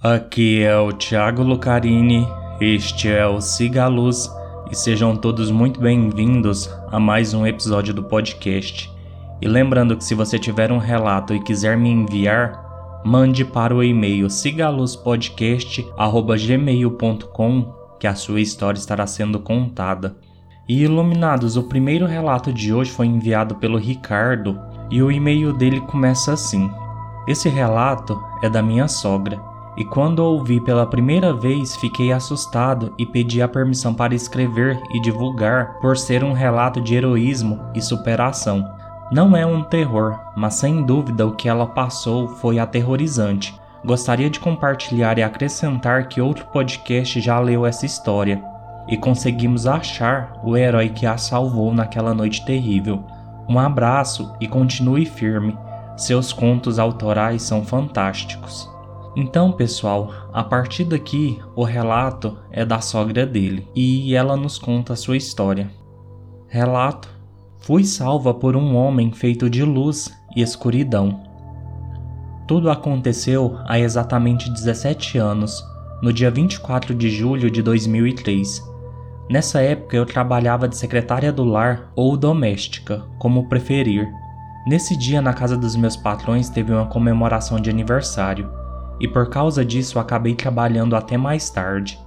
Aqui é o Thiago Lucarini, este é o Siga Luz e sejam todos muito bem-vindos a mais um episódio do podcast. E lembrando que se você tiver um relato e quiser me enviar, mande para o e-mail sigaluzpodcast@gmail.com que a sua história estará sendo contada. E iluminados, o primeiro relato de hoje foi enviado pelo Ricardo e o e-mail dele começa assim: Esse relato é da minha sogra e quando ouvi pela primeira vez fiquei assustado e pedi a permissão para escrever e divulgar por ser um relato de heroísmo e superação. Não é um terror, mas sem dúvida o que ela passou foi aterrorizante. Gostaria de compartilhar e acrescentar que outro podcast já leu essa história e conseguimos achar o herói que a salvou naquela noite terrível. Um abraço e continue firme. Seus contos autorais são fantásticos. Então, pessoal, a partir daqui o relato é da sogra dele e ela nos conta a sua história. Relato: Fui salva por um homem feito de luz e escuridão. Tudo aconteceu há exatamente 17 anos, no dia 24 de julho de 2003. Nessa época eu trabalhava de secretária do lar ou doméstica, como preferir. Nesse dia, na casa dos meus patrões, teve uma comemoração de aniversário e por causa disso acabei trabalhando até mais tarde,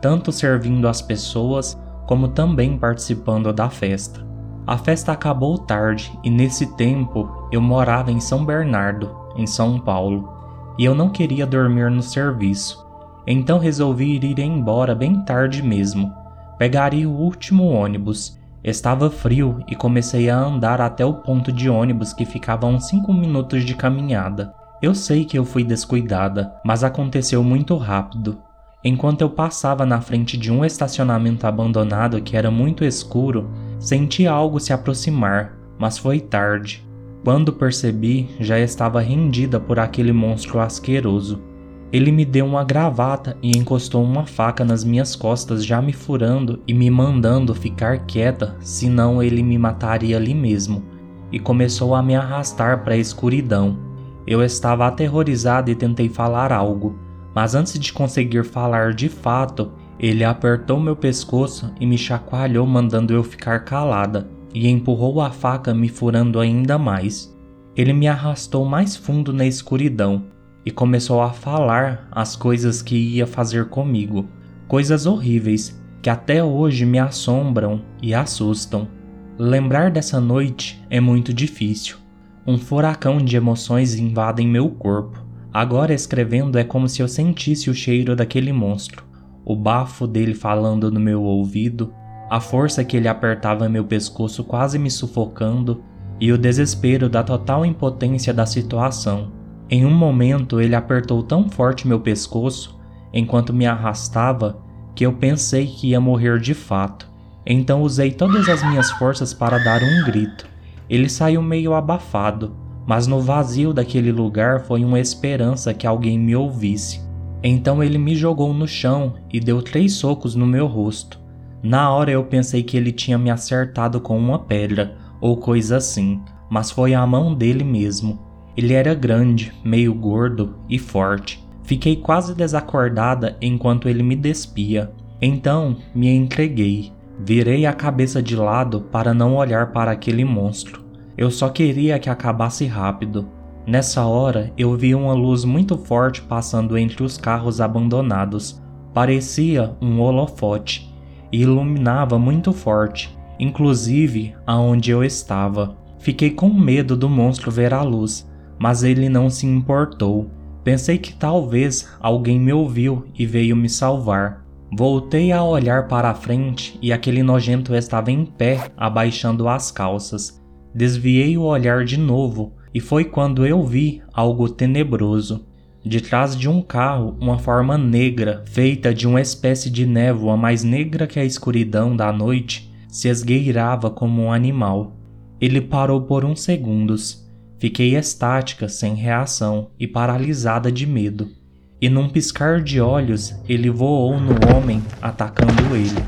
tanto servindo as pessoas como também participando da festa. A festa acabou tarde e nesse tempo eu morava em São Bernardo, em São Paulo, e eu não queria dormir no serviço. Então resolvi ir embora bem tarde mesmo. Pegaria o último ônibus. Estava frio e comecei a andar até o ponto de ônibus que ficava a uns 5 minutos de caminhada. Eu sei que eu fui descuidada, mas aconteceu muito rápido. Enquanto eu passava na frente de um estacionamento abandonado que era muito escuro, senti algo se aproximar, mas foi tarde. Quando percebi, já estava rendida por aquele monstro asqueroso. Ele me deu uma gravata e encostou uma faca nas minhas costas, já me furando e me mandando ficar quieta, senão ele me mataria ali mesmo. E começou a me arrastar para a escuridão. Eu estava aterrorizado e tentei falar algo, mas antes de conseguir falar de fato, ele apertou meu pescoço e me chacoalhou, mandando eu ficar calada, e empurrou a faca, me furando ainda mais. Ele me arrastou mais fundo na escuridão e começou a falar as coisas que ia fazer comigo, coisas horríveis que até hoje me assombram e assustam. Lembrar dessa noite é muito difícil um furacão de emoções invadem meu corpo. Agora escrevendo é como se eu sentisse o cheiro daquele monstro, o bafo dele falando no meu ouvido, a força que ele apertava meu pescoço quase me sufocando e o desespero da total impotência da situação. Em um momento ele apertou tão forte meu pescoço, enquanto me arrastava, que eu pensei que ia morrer de fato. Então usei todas as minhas forças para dar um grito. Ele saiu meio abafado, mas no vazio daquele lugar foi uma esperança que alguém me ouvisse. Então ele me jogou no chão e deu três socos no meu rosto. Na hora eu pensei que ele tinha me acertado com uma pedra ou coisa assim, mas foi a mão dele mesmo. Ele era grande, meio gordo e forte. Fiquei quase desacordada enquanto ele me despia. Então me entreguei Virei a cabeça de lado para não olhar para aquele monstro. Eu só queria que acabasse rápido. Nessa hora, eu vi uma luz muito forte passando entre os carros abandonados. Parecia um holofote e iluminava muito forte, inclusive aonde eu estava. Fiquei com medo do monstro ver a luz, mas ele não se importou. Pensei que talvez alguém me ouviu e veio me salvar. Voltei a olhar para a frente e aquele nojento estava em pé, abaixando as calças. Desviei o olhar de novo e foi quando eu vi algo tenebroso. De trás de um carro, uma forma negra, feita de uma espécie de névoa mais negra que a escuridão da noite, se esgueirava como um animal. Ele parou por uns segundos. Fiquei estática, sem reação e paralisada de medo e num piscar de olhos ele voou no homem, atacando ele.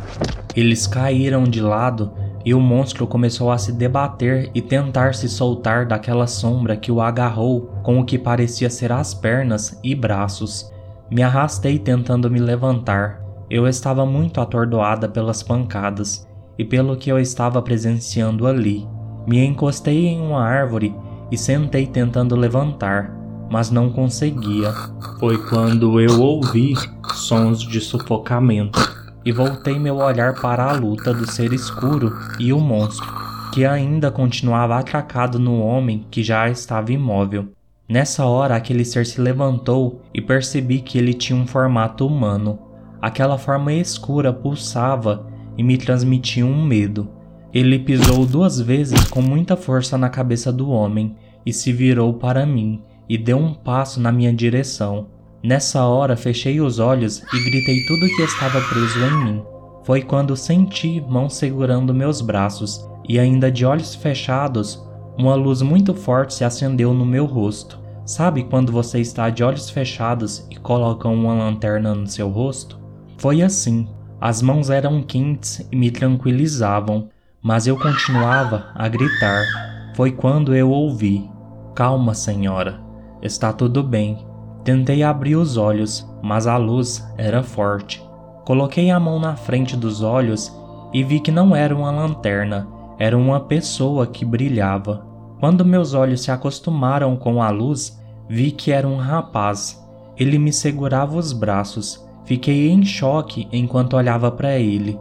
Eles caíram de lado e o monstro começou a se debater e tentar se soltar daquela sombra que o agarrou com o que parecia ser as pernas e braços. Me arrastei tentando me levantar. Eu estava muito atordoada pelas pancadas e pelo que eu estava presenciando ali. Me encostei em uma árvore e sentei tentando levantar, mas não conseguia. Foi quando eu ouvi sons de sufocamento e voltei meu olhar para a luta do ser escuro e o monstro, que ainda continuava atracado no homem que já estava imóvel. Nessa hora, aquele ser se levantou e percebi que ele tinha um formato humano. Aquela forma escura pulsava e me transmitia um medo. Ele pisou duas vezes com muita força na cabeça do homem e se virou para mim e deu um passo na minha direção. Nessa hora, fechei os olhos e gritei tudo que estava preso em mim. Foi quando senti mãos segurando meus braços e, ainda de olhos fechados, uma luz muito forte se acendeu no meu rosto. Sabe quando você está de olhos fechados e colocam uma lanterna no seu rosto? Foi assim. As mãos eram quentes e me tranquilizavam, mas eu continuava a gritar. Foi quando eu ouvi: Calma, senhora, está tudo bem. Tentei abrir os olhos, mas a luz era forte. Coloquei a mão na frente dos olhos e vi que não era uma lanterna, era uma pessoa que brilhava. Quando meus olhos se acostumaram com a luz, vi que era um rapaz. Ele me segurava os braços. Fiquei em choque enquanto olhava para ele.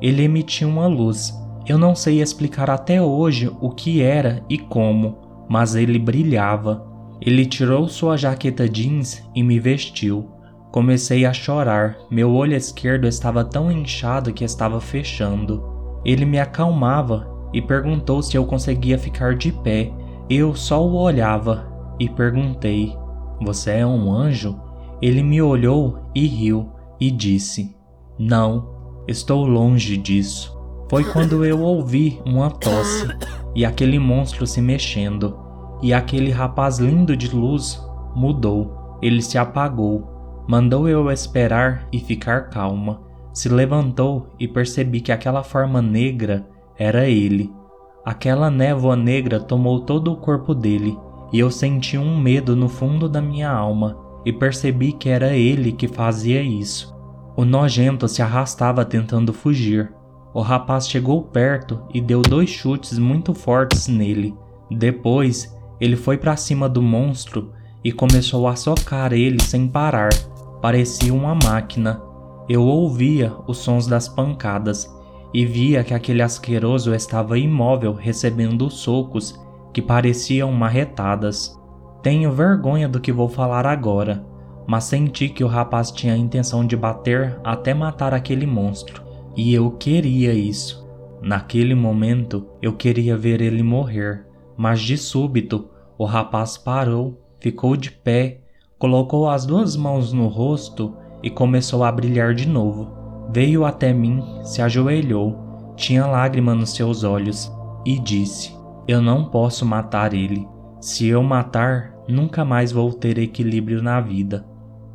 Ele emitia uma luz. Eu não sei explicar até hoje o que era e como, mas ele brilhava. Ele tirou sua jaqueta jeans e me vestiu. Comecei a chorar. Meu olho esquerdo estava tão inchado que estava fechando. Ele me acalmava e perguntou se eu conseguia ficar de pé. Eu só o olhava e perguntei: Você é um anjo? Ele me olhou e riu e disse: Não, estou longe disso. Foi quando eu ouvi uma tosse e aquele monstro se mexendo, e aquele rapaz lindo de luz mudou. Ele se apagou, mandou eu esperar e ficar calma. Se levantou e percebi que aquela forma negra era ele. Aquela névoa negra tomou todo o corpo dele, e eu senti um medo no fundo da minha alma e percebi que era ele que fazia isso. O nojento se arrastava tentando fugir. O rapaz chegou perto e deu dois chutes muito fortes nele. Depois, ele foi para cima do monstro e começou a socar ele sem parar. Parecia uma máquina. Eu ouvia os sons das pancadas e via que aquele asqueroso estava imóvel recebendo socos que pareciam marretadas. Tenho vergonha do que vou falar agora, mas senti que o rapaz tinha a intenção de bater até matar aquele monstro, e eu queria isso. Naquele momento, eu queria ver ele morrer, mas de súbito, o rapaz parou, ficou de pé, colocou as duas mãos no rosto e começou a brilhar de novo. Veio até mim, se ajoelhou, tinha lágrima nos seus olhos e disse: Eu não posso matar ele. Se eu matar, nunca mais vou ter equilíbrio na vida.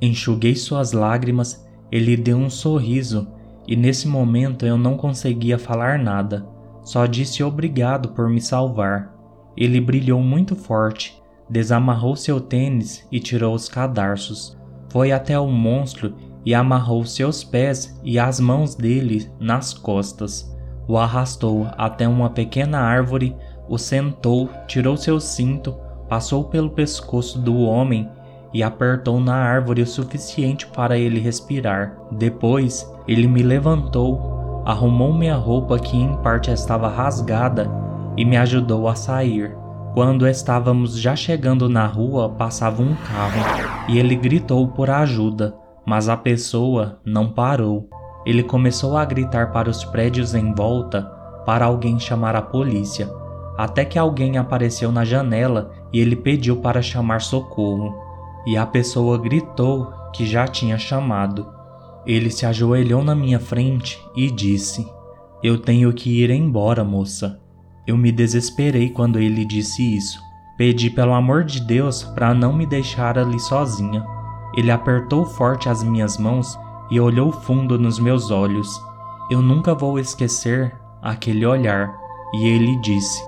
Enxuguei suas lágrimas, ele deu um sorriso e nesse momento eu não conseguia falar nada, só disse obrigado por me salvar. Ele brilhou muito forte, desamarrou seu tênis e tirou os cadarços. Foi até o monstro e amarrou seus pés e as mãos dele nas costas. O arrastou até uma pequena árvore, o sentou, tirou seu cinto, passou pelo pescoço do homem e apertou na árvore o suficiente para ele respirar. Depois, ele me levantou, arrumou minha roupa que em parte estava rasgada e me ajudou a sair. Quando estávamos já chegando na rua, passava um carro e ele gritou por ajuda mas a pessoa não parou. Ele começou a gritar para os prédios em volta para alguém chamar a polícia, até que alguém apareceu na janela e ele pediu para chamar socorro. E a pessoa gritou que já tinha chamado. Ele se ajoelhou na minha frente e disse: Eu tenho que ir embora, moça. Eu me desesperei quando ele disse isso. Pedi pelo amor de Deus para não me deixar ali sozinha. Ele apertou forte as minhas mãos e olhou fundo nos meus olhos. Eu nunca vou esquecer aquele olhar. E ele disse: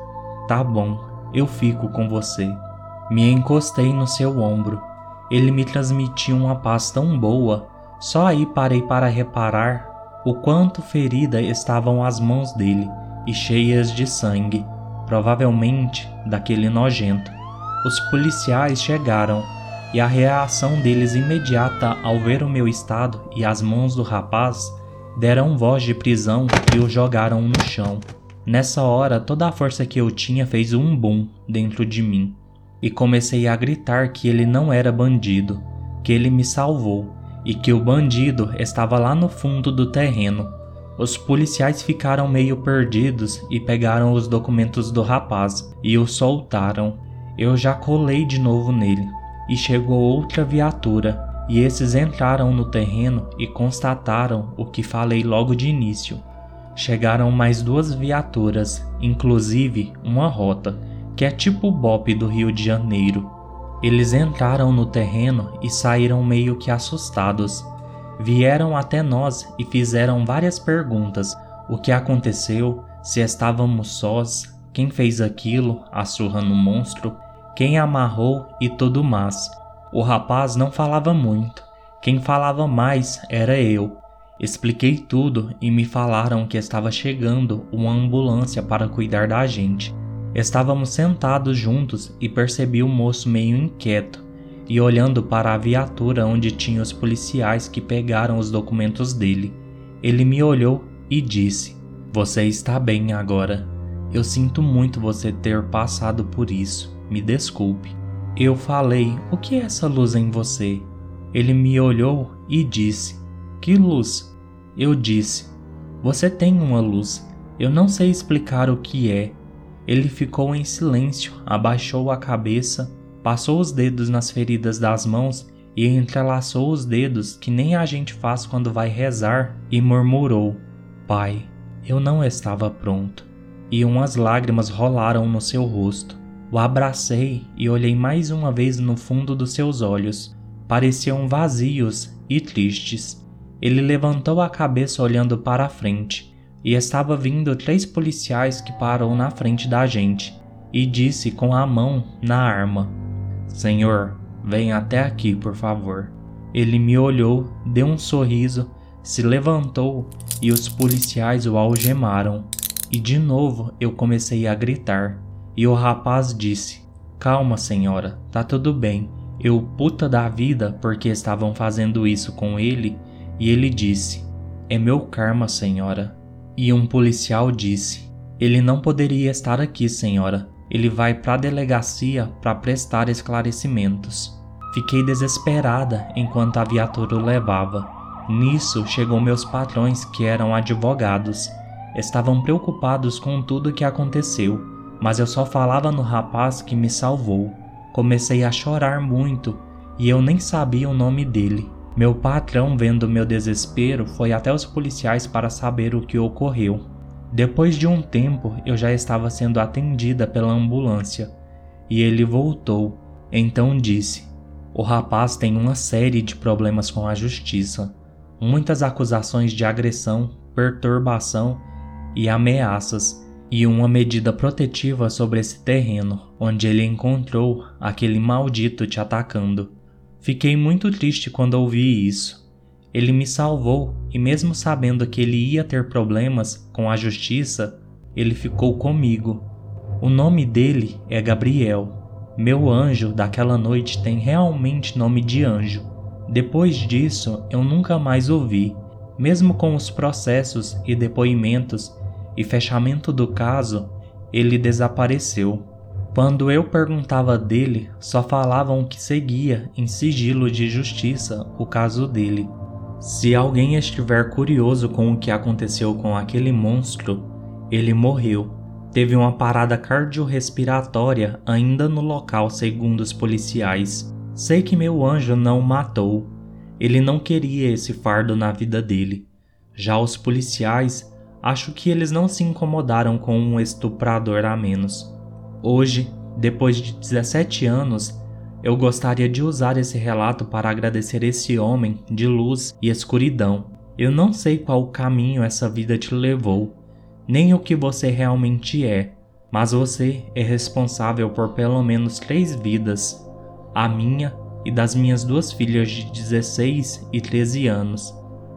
Tá bom, eu fico com você. Me encostei no seu ombro. Ele me transmitia uma paz tão boa, só aí parei para reparar o quanto ferida estavam as mãos dele e cheias de sangue, provavelmente daquele nojento. Os policiais chegaram e a reação deles imediata ao ver o meu estado e as mãos do rapaz deram voz de prisão e o jogaram no chão. Nessa hora, toda a força que eu tinha fez um boom dentro de mim e comecei a gritar que ele não era bandido, que ele me salvou e que o bandido estava lá no fundo do terreno. Os policiais ficaram meio perdidos e pegaram os documentos do rapaz e o soltaram. Eu já colei de novo nele e chegou outra viatura e esses entraram no terreno e constataram o que falei logo de início. Chegaram mais duas viaturas, inclusive uma rota, que é tipo o BOP do Rio de Janeiro. Eles entraram no terreno e saíram meio que assustados. Vieram até nós e fizeram várias perguntas: o que aconteceu, se estávamos sós, quem fez aquilo, a surra no monstro, quem amarrou e tudo mais. O rapaz não falava muito. Quem falava mais era eu. Expliquei tudo e me falaram que estava chegando uma ambulância para cuidar da gente. Estávamos sentados juntos e percebi o moço meio inquieto e olhando para a viatura onde tinha os policiais que pegaram os documentos dele. Ele me olhou e disse: Você está bem agora. Eu sinto muito você ter passado por isso. Me desculpe. Eu falei: O que é essa luz em você? Ele me olhou e disse: Que luz? Eu disse: Você tem uma luz. Eu não sei explicar o que é ele ficou em silêncio, abaixou a cabeça, passou os dedos nas feridas das mãos e entrelaçou os dedos que nem a gente faz quando vai rezar e murmurou: Pai, eu não estava pronto. E umas lágrimas rolaram no seu rosto. O abracei e olhei mais uma vez no fundo dos seus olhos. Pareciam vazios e tristes. Ele levantou a cabeça olhando para a frente e estava vindo três policiais que parou na frente da gente e disse com a mão na arma: Senhor, venha até aqui, por favor. Ele me olhou, deu um sorriso, se levantou e os policiais o algemaram. E de novo eu comecei a gritar. E o rapaz disse: Calma, senhora, tá tudo bem. Eu puta da vida porque estavam fazendo isso com ele. E ele disse: É meu karma, senhora. E um policial disse: Ele não poderia estar aqui, senhora. Ele vai para a delegacia para prestar esclarecimentos. Fiquei desesperada enquanto a viatura o levava. Nisso chegou meus patrões, que eram advogados. Estavam preocupados com tudo o que aconteceu, mas eu só falava no rapaz que me salvou. Comecei a chorar muito e eu nem sabia o nome dele. Meu patrão, vendo meu desespero, foi até os policiais para saber o que ocorreu. Depois de um tempo, eu já estava sendo atendida pela ambulância e ele voltou. Então disse: O rapaz tem uma série de problemas com a justiça, muitas acusações de agressão, perturbação e ameaças, e uma medida protetiva sobre esse terreno onde ele encontrou aquele maldito te atacando. Fiquei muito triste quando ouvi isso. Ele me salvou e, mesmo sabendo que ele ia ter problemas com a justiça, ele ficou comigo. O nome dele é Gabriel. Meu anjo daquela noite tem realmente nome de anjo. Depois disso, eu nunca mais ouvi, mesmo com os processos e depoimentos e fechamento do caso, ele desapareceu. Quando eu perguntava dele, só falavam que seguia em sigilo de justiça o caso dele. Se alguém estiver curioso com o que aconteceu com aquele monstro, ele morreu. Teve uma parada cardiorrespiratória ainda no local, segundo os policiais. Sei que meu anjo não o matou. Ele não queria esse fardo na vida dele. Já os policiais, acho que eles não se incomodaram com um estuprador a menos. Hoje, depois de 17 anos, eu gostaria de usar esse relato para agradecer esse homem de luz e escuridão. Eu não sei qual caminho essa vida te levou, nem o que você realmente é, mas você é responsável por pelo menos três vidas: a minha, e das minhas duas filhas de 16 e 13 anos.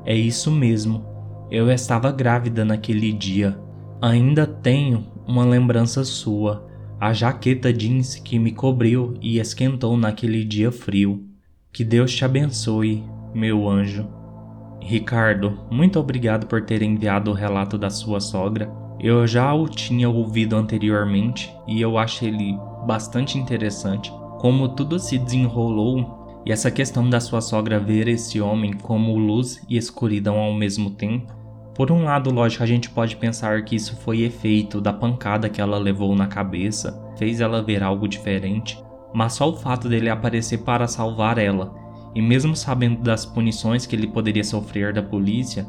É isso mesmo, eu estava grávida naquele dia. Ainda tenho uma lembrança sua, a jaqueta jeans que me cobriu e esquentou naquele dia frio. Que Deus te abençoe, meu anjo. Ricardo, muito obrigado por ter enviado o relato da sua sogra. Eu já o tinha ouvido anteriormente e eu acho ele bastante interessante como tudo se desenrolou e essa questão da sua sogra ver esse homem como luz e escuridão ao mesmo tempo. Por um lado, lógico, a gente pode pensar que isso foi efeito da pancada que ela levou na cabeça, fez ela ver algo diferente, mas só o fato dele aparecer para salvar ela, e mesmo sabendo das punições que ele poderia sofrer da polícia,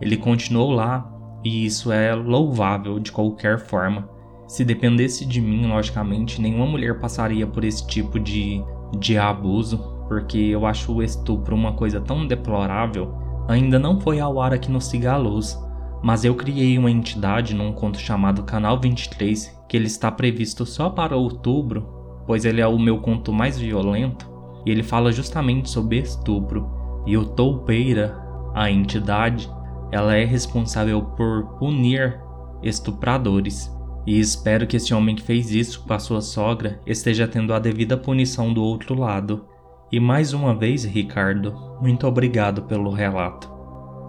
ele continuou lá e isso é louvável de qualquer forma. Se dependesse de mim, logicamente, nenhuma mulher passaria por esse tipo de, de abuso, porque eu acho o estupro uma coisa tão deplorável. Ainda não foi ao ar aqui no Cigaluz, mas eu criei uma entidade num conto chamado Canal 23, que ele está previsto só para outubro, pois ele é o meu conto mais violento, e ele fala justamente sobre estupro. E o Toupeira, a entidade, ela é responsável por punir estupradores. E espero que esse homem que fez isso com a sua sogra esteja tendo a devida punição do outro lado. E mais uma vez, Ricardo, muito obrigado pelo relato.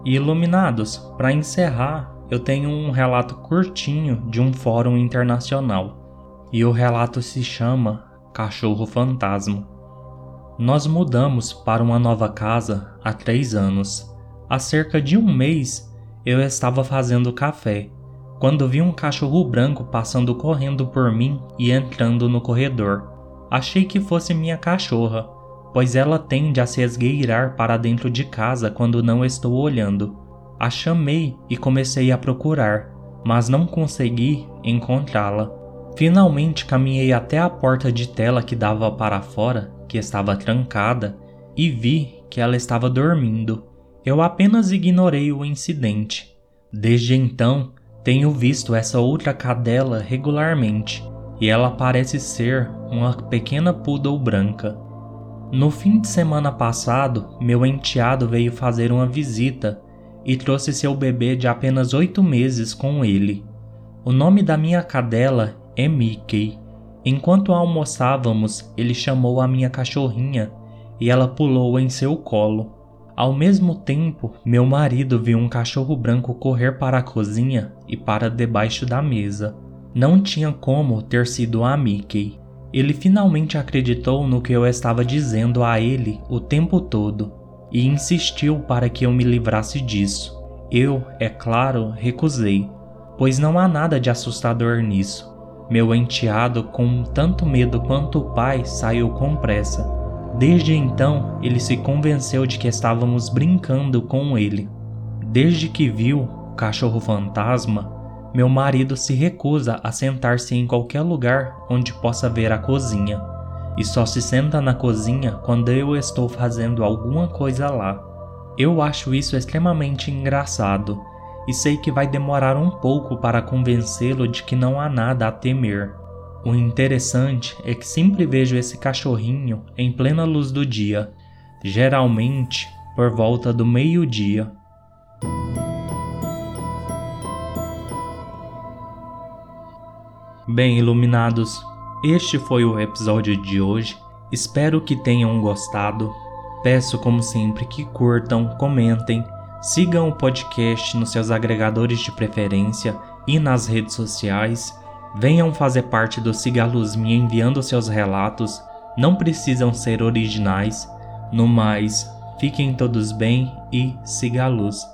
E iluminados, para encerrar, eu tenho um relato curtinho de um fórum internacional. E o relato se chama Cachorro Fantasma. Nós mudamos para uma nova casa há três anos Há cerca de um mês eu estava fazendo café quando vi um cachorro branco passando correndo por mim e entrando no corredor. Achei que fosse minha cachorra, pois ela tende a se esgueirar para dentro de casa quando não estou olhando. A chamei e comecei a procurar, mas não consegui encontrá-la. Finalmente caminhei até a porta de tela que dava para fora, que estava trancada, e vi que ela estava dormindo. Eu apenas ignorei o incidente. Desde então, tenho visto essa outra cadela regularmente e ela parece ser uma pequena poodle branca. No fim de semana passado, meu enteado veio fazer uma visita e trouxe seu bebê de apenas oito meses com ele. O nome da minha cadela é Mickey. Enquanto almoçávamos, ele chamou a minha cachorrinha e ela pulou em seu colo. Ao mesmo tempo, meu marido viu um cachorro branco correr para a cozinha e para debaixo da mesa. Não tinha como ter sido a Mickey. Ele finalmente acreditou no que eu estava dizendo a ele o tempo todo e insistiu para que eu me livrasse disso. Eu, é claro, recusei, pois não há nada de assustador nisso. Meu enteado, com tanto medo quanto o pai, saiu com pressa Desde então, ele se convenceu de que estávamos brincando com ele. Desde que viu o cachorro fantasma, meu marido se recusa a sentar-se em qualquer lugar onde possa ver a cozinha, e só se senta na cozinha quando eu estou fazendo alguma coisa lá. Eu acho isso extremamente engraçado e sei que vai demorar um pouco para convencê-lo de que não há nada a temer. O interessante é que sempre vejo esse cachorrinho em plena luz do dia, geralmente por volta do meio-dia. Bem, iluminados, este foi o episódio de hoje. Espero que tenham gostado. Peço, como sempre, que curtam, comentem, sigam o podcast nos seus agregadores de preferência e nas redes sociais Venham fazer parte do Siga Luz me enviando seus relatos, não precisam ser originais. No mais, fiquem todos bem e siga a luz.